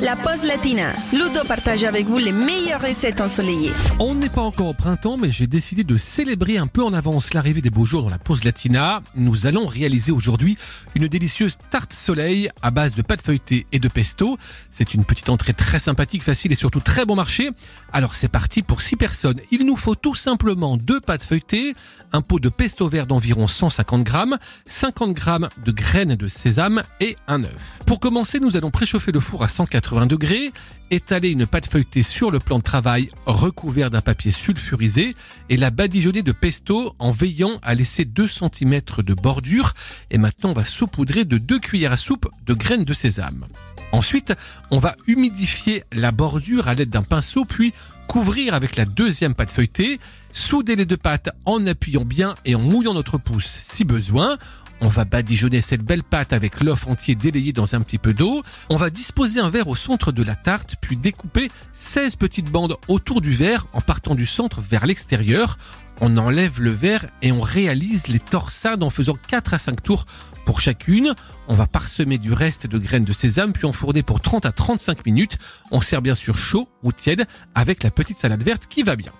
la pause latina. Ludo partage avec vous les meilleures recettes ensoleillées. On n'est pas encore au printemps, mais j'ai décidé de célébrer un peu en avance l'arrivée des beaux jours dans la pause latina. Nous allons réaliser aujourd'hui une délicieuse tarte soleil à base de pâte feuilletée et de pesto. C'est une petite entrée très sympathique, facile et surtout très bon marché. Alors c'est parti pour 6 personnes. Il nous faut tout simplement deux pâtes feuilletées, un pot de pesto vert d'environ 150 grammes, 50 grammes de graines de sésame et un œuf. Pour commencer, nous allons préchauffer le four à 180 degrés, étaler une pâte feuilletée sur le plan de travail recouvert d'un papier sulfurisé et la badigeonner de pesto en veillant à laisser 2 cm de bordure. Et maintenant, on va saupoudrer de 2 cuillères à soupe de graines de sésame. Ensuite, on va humidifier la bordure à l'aide d'un pinceau, puis couvrir avec la deuxième pâte feuilletée, souder les deux pâtes en appuyant bien et en mouillant notre pouce si besoin. On va badigeonner cette belle pâte avec l'œuf entier délayé dans un petit peu d'eau. On va disposer un verre au centre de la tarte, puis découper 16 petites bandes autour du verre en partant du centre vers l'extérieur. On enlève le verre et on réalise les torsades en faisant 4 à 5 tours pour chacune. On va parsemer du reste de graines de sésame puis enfourner pour 30 à 35 minutes. On sert bien sûr chaud ou tiède avec la petite salade verte qui va bien.